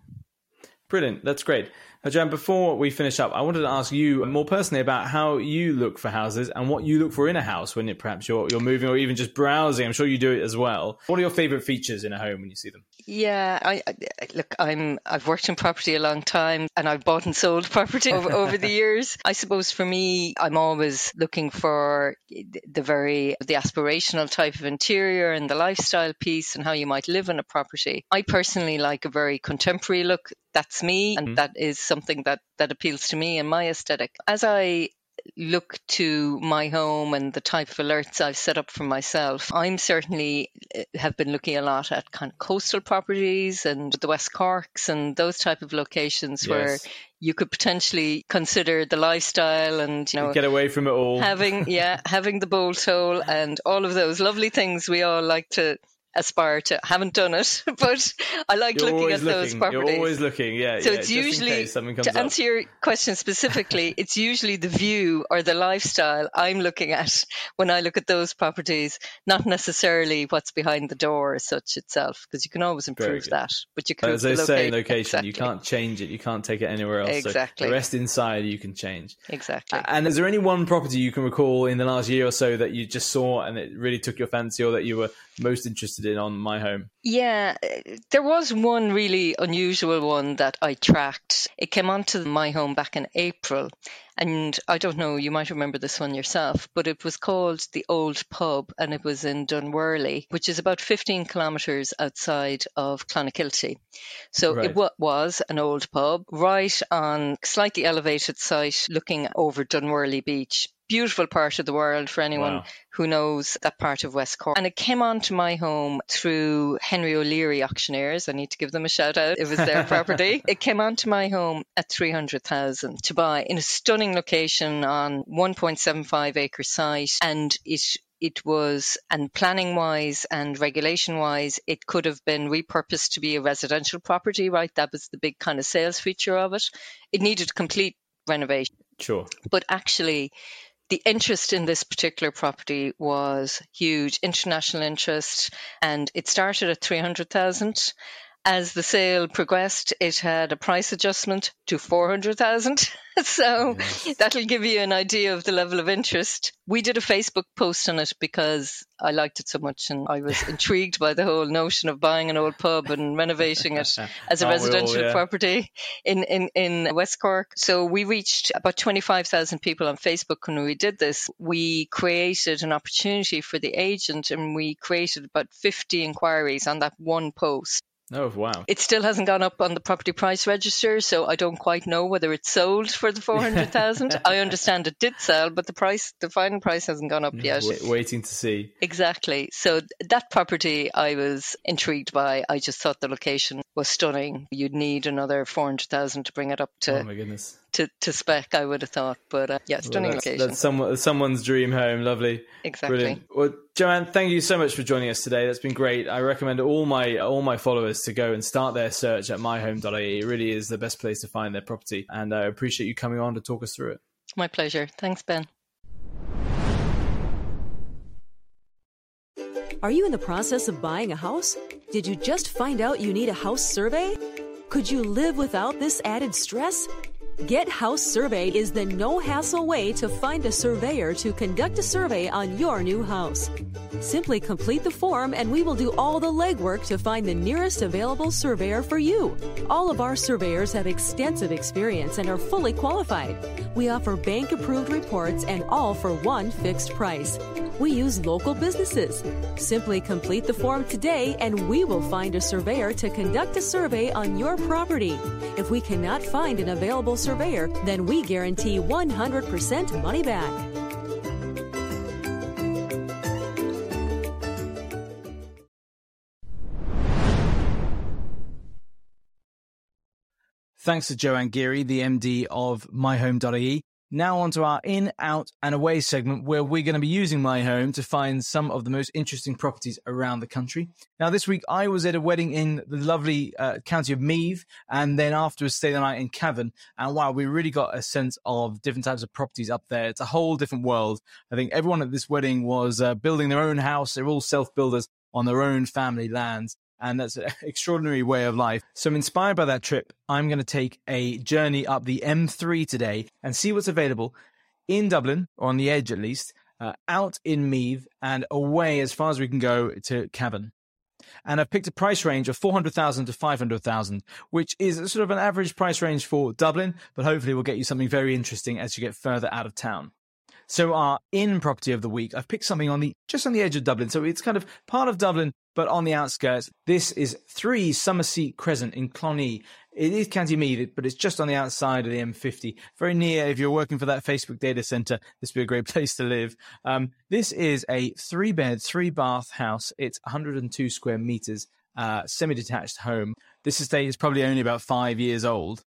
Brilliant. That's great. Joanne, before we finish up, I wanted to ask you more personally about how you look for houses and what you look for in a house when it, perhaps you're, you're moving or even just browsing. I'm sure you do it as well. What are your favorite features in a home when you see them? Yeah, I, I look, I'm I've worked in property a long time and I've bought and sold property over, over the years. I suppose for me, I'm always looking for the very the aspirational type of interior and the lifestyle piece and how you might live in a property. I personally like a very contemporary look. That's me, and mm-hmm. that is something that that appeals to me and my aesthetic. As I look to my home and the type of alerts I've set up for myself, I'm certainly uh, have been looking a lot at kind of coastal properties and the West Corks and those type of locations yes. where you could potentially consider the lifestyle and you know get away from it all having yeah having the bolt hole and all of those lovely things we all like to aspire to. Haven't done it, but I like You're looking at looking. those properties. You're always looking, yeah. So yeah, it's usually to up. answer your question specifically, it's usually the view or the lifestyle I'm looking at when I look at those properties, not necessarily what's behind the door as such itself, because you can always improve that. But you can, as they say, location. Exactly. You can't change it. You can't take it anywhere else. Exactly. So the rest inside you can change. Exactly. And is there any one property you can recall in the last year or so that you just saw and it really took your fancy, or that you were most interested in on my home? Yeah, there was one really unusual one that I tracked. It came onto my home back in April. And I don't know, you might remember this one yourself, but it was called the Old Pub and it was in Dunworley, which is about 15 kilometres outside of Clonakilty. So right. it was an old pub right on slightly elevated site looking over Dunworley Beach beautiful part of the world for anyone wow. who knows that part of West Cork. And it came onto my home through Henry O'Leary Auctioneers. I need to give them a shout out. It was their property. It came onto my home at 300,000 to buy in a stunning location on 1.75 acre site. And it it was, and planning wise and regulation wise, it could have been repurposed to be a residential property, right? That was the big kind of sales feature of it. It needed complete renovation. Sure. But actually, the interest in this particular property was huge, international interest, and it started at 300,000 as the sale progressed, it had a price adjustment to 400,000. so yes. that'll give you an idea of the level of interest. We did a Facebook post on it because I liked it so much and I was intrigued by the whole notion of buying an old pub and renovating it as a oh, residential all, yeah. property in, in, in West Cork. So we reached about 25,000 people on Facebook when we did this. We created an opportunity for the agent and we created about 50 inquiries on that one post. Oh, wow. It still hasn't gone up on the property price register, so I don't quite know whether it's sold for the 400,000. I understand it did sell, but the price, the final price hasn't gone up yet. waiting to see. Exactly. So that property I was intrigued by. I just thought the location was stunning. You'd need another 400,000 to bring it up to Oh my goodness to, to spec, I would have thought. But uh, yeah, stunning well, that's, location. That's someone, someone's dream home. Lovely. Exactly. Brilliant. Well, Joanne, thank you so much for joining us today. That's been great. I recommend all my all my followers to go and start their search at myhome.ie. It really is the best place to find their property, and I appreciate you coming on to talk us through it. My pleasure. Thanks, Ben. Are you in the process of buying a house? Did you just find out you need a house survey? Could you live without this added stress? Get House Surveyed is the no hassle way to find a surveyor to conduct a survey on your new house. Simply complete the form and we will do all the legwork to find the nearest available surveyor for you. All of our surveyors have extensive experience and are fully qualified. We offer bank approved reports and all for one fixed price. We use local businesses. Simply complete the form today and we will find a surveyor to conduct a survey on your property. If we cannot find an available surveyor, then we guarantee 100% money back. Thanks to Joanne Geary, the MD of myhome.ie. Now onto our in, out, and away segment where we're going to be using my home to find some of the most interesting properties around the country. Now, this week I was at a wedding in the lovely uh, county of Meath and then afterwards stayed the night in Cavan. And wow, we really got a sense of different types of properties up there. It's a whole different world. I think everyone at this wedding was uh, building their own house. They're all self builders on their own family lands and that's an extraordinary way of life. So I'm inspired by that trip. I'm going to take a journey up the M3 today and see what's available in Dublin, or on the edge at least, uh, out in Meath, and away as far as we can go to Cavan. And I've picked a price range of 400,000 to 500,000, which is sort of an average price range for Dublin, but hopefully we'll get you something very interesting as you get further out of town. So our in property of the week, I've picked something on the just on the edge of Dublin. So it's kind of part of Dublin, but on the outskirts. This is three Summerseat Crescent in Clonee. It is County Meath, but it's just on the outside of the M50. Very near, if you're working for that Facebook data center, this would be a great place to live. Um, this is a three bed, three bath house. It's 102 square meters, uh, semi detached home. This estate is probably only about five years old.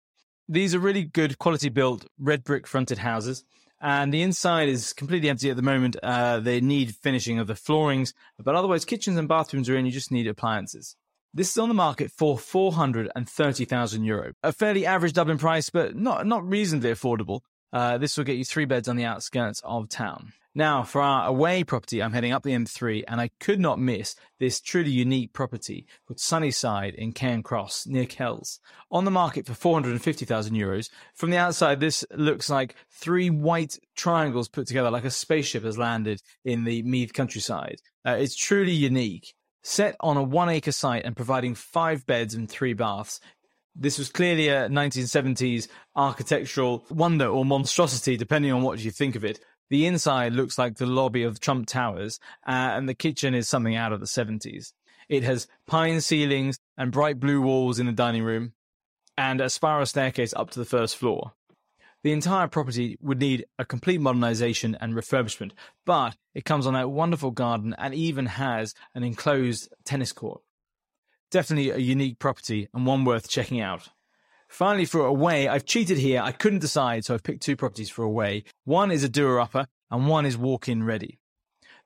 These are really good quality built red brick fronted houses and the inside is completely empty at the moment. Uh, they need finishing of the floorings, but otherwise, kitchens and bathrooms are in. You just need appliances. This is on the market for 430,000 euro. A fairly average Dublin price, but not, not reasonably affordable. Uh, this will get you three beds on the outskirts of town. Now, for our away property, I'm heading up the M3 and I could not miss this truly unique property called Sunnyside in Carnaross near Kells. On the market for 450,000 euros. From the outside, this looks like three white triangles put together like a spaceship has landed in the Meath countryside. Uh, it's truly unique. Set on a one acre site and providing five beds and three baths, this was clearly a 1970s architectural wonder or monstrosity, depending on what you think of it. The inside looks like the lobby of Trump Towers, uh, and the kitchen is something out of the 70s. It has pine ceilings and bright blue walls in the dining room, and a spiral staircase up to the first floor. The entire property would need a complete modernization and refurbishment, but it comes on a wonderful garden and even has an enclosed tennis court. Definitely a unique property and one worth checking out. Finally, for away, I've cheated here. I couldn't decide, so I've picked two properties for away. One is a doer upper, and one is walk in ready.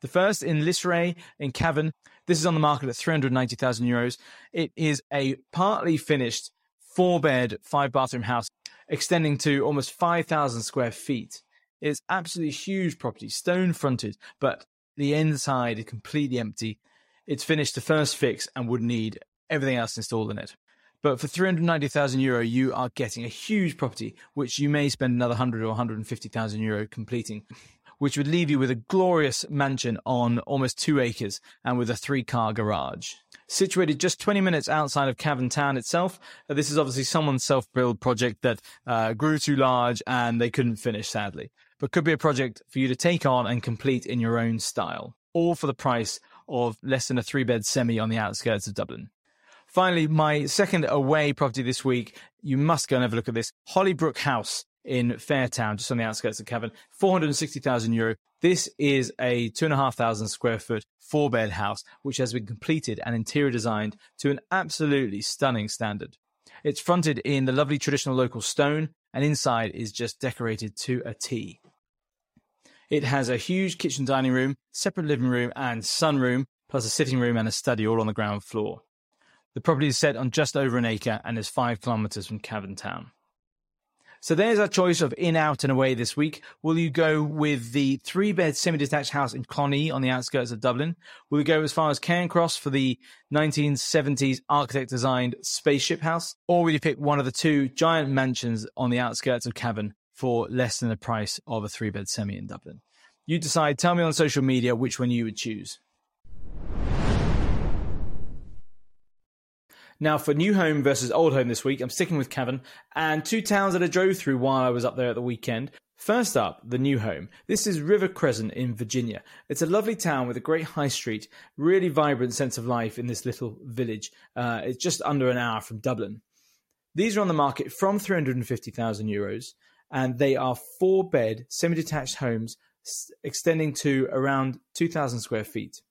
The first in Lisray in Cavan. This is on the market at 390,000 euros. It is a partly finished four bed, five bathroom house extending to almost 5,000 square feet. It's absolutely huge property, stone fronted, but the inside is completely empty. It's finished the first fix and would need everything else installed in it. But for 390,000 euro, you are getting a huge property, which you may spend another 100 or 150,000 euro completing, which would leave you with a glorious mansion on almost two acres and with a three car garage. Situated just 20 minutes outside of Cavan town itself, uh, this is obviously someone's self build project that uh, grew too large and they couldn't finish, sadly, but could be a project for you to take on and complete in your own style, all for the price of less than a three bed semi on the outskirts of Dublin. Finally, my second away property this week, you must go and have a look at this Hollybrook House in Fairtown, just on the outskirts of Cavan, 460,000 euro. This is a two and a half thousand square foot four bed house, which has been completed and interior designed to an absolutely stunning standard. It's fronted in the lovely traditional local stone, and inside is just decorated to a T. It has a huge kitchen dining room, separate living room, and sunroom, plus a sitting room and a study all on the ground floor. The property is set on just over an acre and is five kilometres from Cavan town. So there's our choice of in, out, and away this week. Will you go with the three bed semi detached house in Clonee on the outskirts of Dublin? Will you go as far as Carnaross for the 1970s architect designed spaceship house? Or will you pick one of the two giant mansions on the outskirts of Cavan for less than the price of a three bed semi in Dublin? You decide. Tell me on social media which one you would choose. Now, for new home versus old home this week, I'm sticking with Cavan and two towns that I drove through while I was up there at the weekend. First up, the new home. This is River Crescent in Virginia. It's a lovely town with a great high street, really vibrant sense of life in this little village. Uh, it's just under an hour from Dublin. These are on the market from 350,000 euros, and they are four bed, semi detached homes extending to around 2,000 square feet.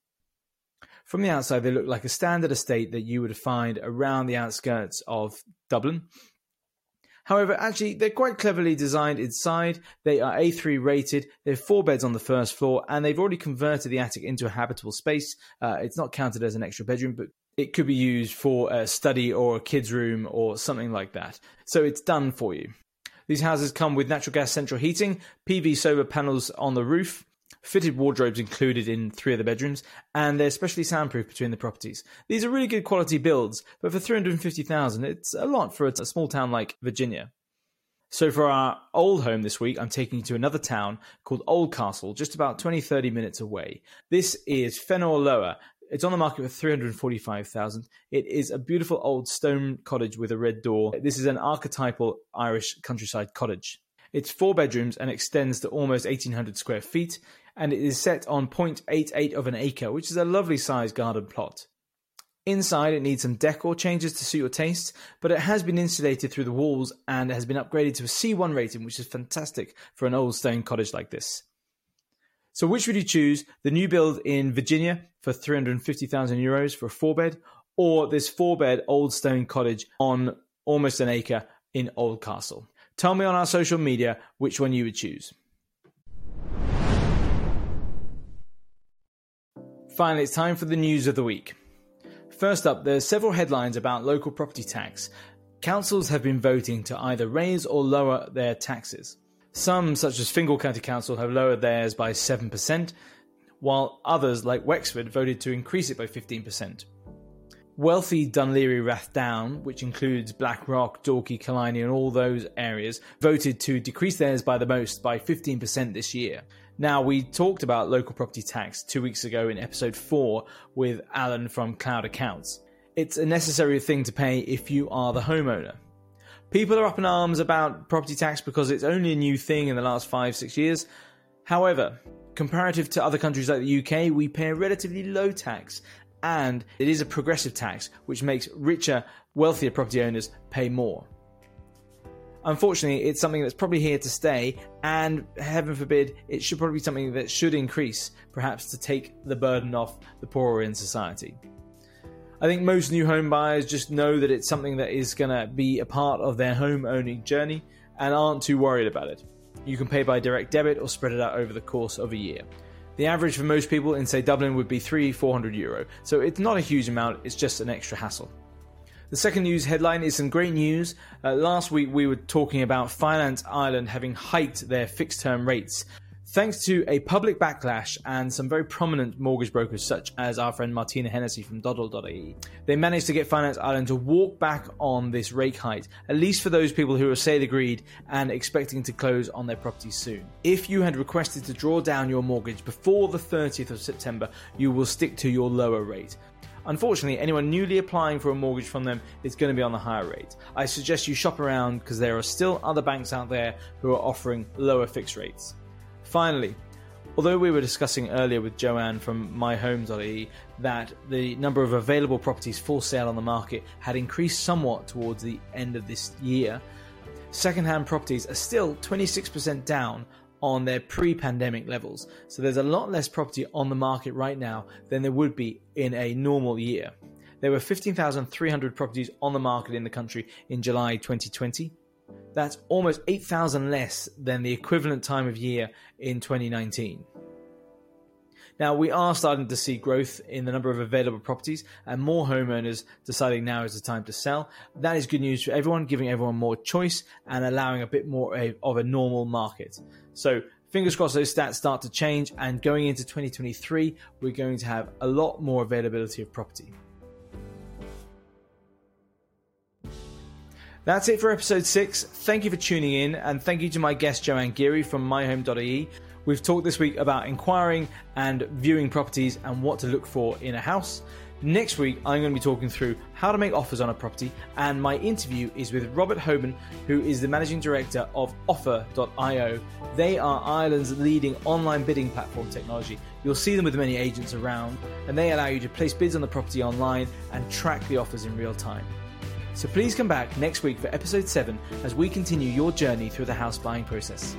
From the outside, they look like a standard estate that you would find around the outskirts of Dublin. However, actually, they're quite cleverly designed inside. They are A3 rated. They have four beds on the first floor, and they've already converted the attic into a habitable space. Uh, it's not counted as an extra bedroom, but it could be used for a study or a kid's room or something like that. So it's done for you. These houses come with natural gas central heating, PV solar panels on the roof, fitted wardrobes included in three of the bedrooms, and they're specially soundproof between the properties. These are really good quality builds, but for 350,000, it's a lot for a small town like Virginia. So for our old home this week, I'm taking you to another town called Oldcastle, just about 20 30 minutes away. This is Fenor Lower. It's on the market for 345,000. It is a beautiful old stone cottage with a red door. This is an archetypal Irish countryside cottage. It's four bedrooms and extends to almost 1800 square feet and it is set on 0.88 of an acre, which is a lovely sized garden plot. Inside, it needs some decor changes to suit your tastes, but it has been insulated through the walls and has been upgraded to a C1 rating, which is fantastic for an old stone cottage like this. So, which would you choose? The new build in Virginia for 350,000 euros for a four bed, or this four bed old stone cottage on almost an acre in Oldcastle? Tell me on our social media which one you would choose. Finally, it's time for the news of the week. First up, there are several headlines about local property tax. Councils have been voting to either raise or lower their taxes. Some, such as Fingal County Council, have lowered theirs by 7%, while others, like Wexford, voted to increase it by 15%. Wealthy Laoghaire Rathdown, which includes Blackrock, Dalkey, Killiney, and all those areas, voted to decrease theirs by the most by 15% this year. Now, we talked about local property tax two weeks ago in episode 4 with Alan from Cloud Accounts. It's a necessary thing to pay if you are the homeowner. People are up in arms about property tax because it's only a new thing in the last five, six years. However, comparative to other countries like the UK, we pay a relatively low tax and it is a progressive tax which makes richer, wealthier property owners pay more. Unfortunately, it's something that's probably here to stay, and heaven forbid, it should probably be something that should increase, perhaps to take the burden off the poorer in society. I think most new home buyers just know that it's something that is going to be a part of their home owning journey and aren't too worried about it. You can pay by direct debit or spread it out over the course of a year. The average for most people in, say, Dublin would be 3 400 euro, so it's not a huge amount, it's just an extra hassle. The second news headline is some great news. Uh, last week we were talking about Finance Ireland having hiked their fixed term rates. Thanks to a public backlash and some very prominent mortgage brokers, such as our friend Martina Hennessy from Doddle.ie, they managed to get Finance Ireland to walk back on this rate hike, at least for those people who are sale agreed and expecting to close on their properties soon. If you had requested to draw down your mortgage before the 30th of September, you will stick to your lower rate. Unfortunately, anyone newly applying for a mortgage from them is going to be on the higher rate. I suggest you shop around because there are still other banks out there who are offering lower fixed rates. Finally, although we were discussing earlier with Joanne from myhome.ie that the number of available properties for sale on the market had increased somewhat towards the end of this year, second-hand properties are still 26% down on their pre-pandemic levels. So there's a lot less property on the market right now than there would be in a normal year. There were 15,300 properties on the market in the country in July 2020 that's almost 8,000 less than the equivalent time of year in 2019. Now, we are starting to see growth in the number of available properties and more homeowners deciding now is the time to sell. That is good news for everyone, giving everyone more choice and allowing a bit more of a normal market. So, fingers crossed those stats start to change, and going into 2023, we're going to have a lot more availability of property. That's it for episode six. Thank you for tuning in, and thank you to my guest Joanne Geary from myhome.ie. We've talked this week about inquiring and viewing properties and what to look for in a house. Next week, I'm going to be talking through how to make offers on a property, and my interview is with Robert Hoban, who is the managing director of Offr.io. They are Ireland's leading online bidding platform technology. You'll see them with many agents around, and they allow you to place bids on the property online and track the offers in real time. So please come back next week for episode 7 as we continue your journey through the house buying process.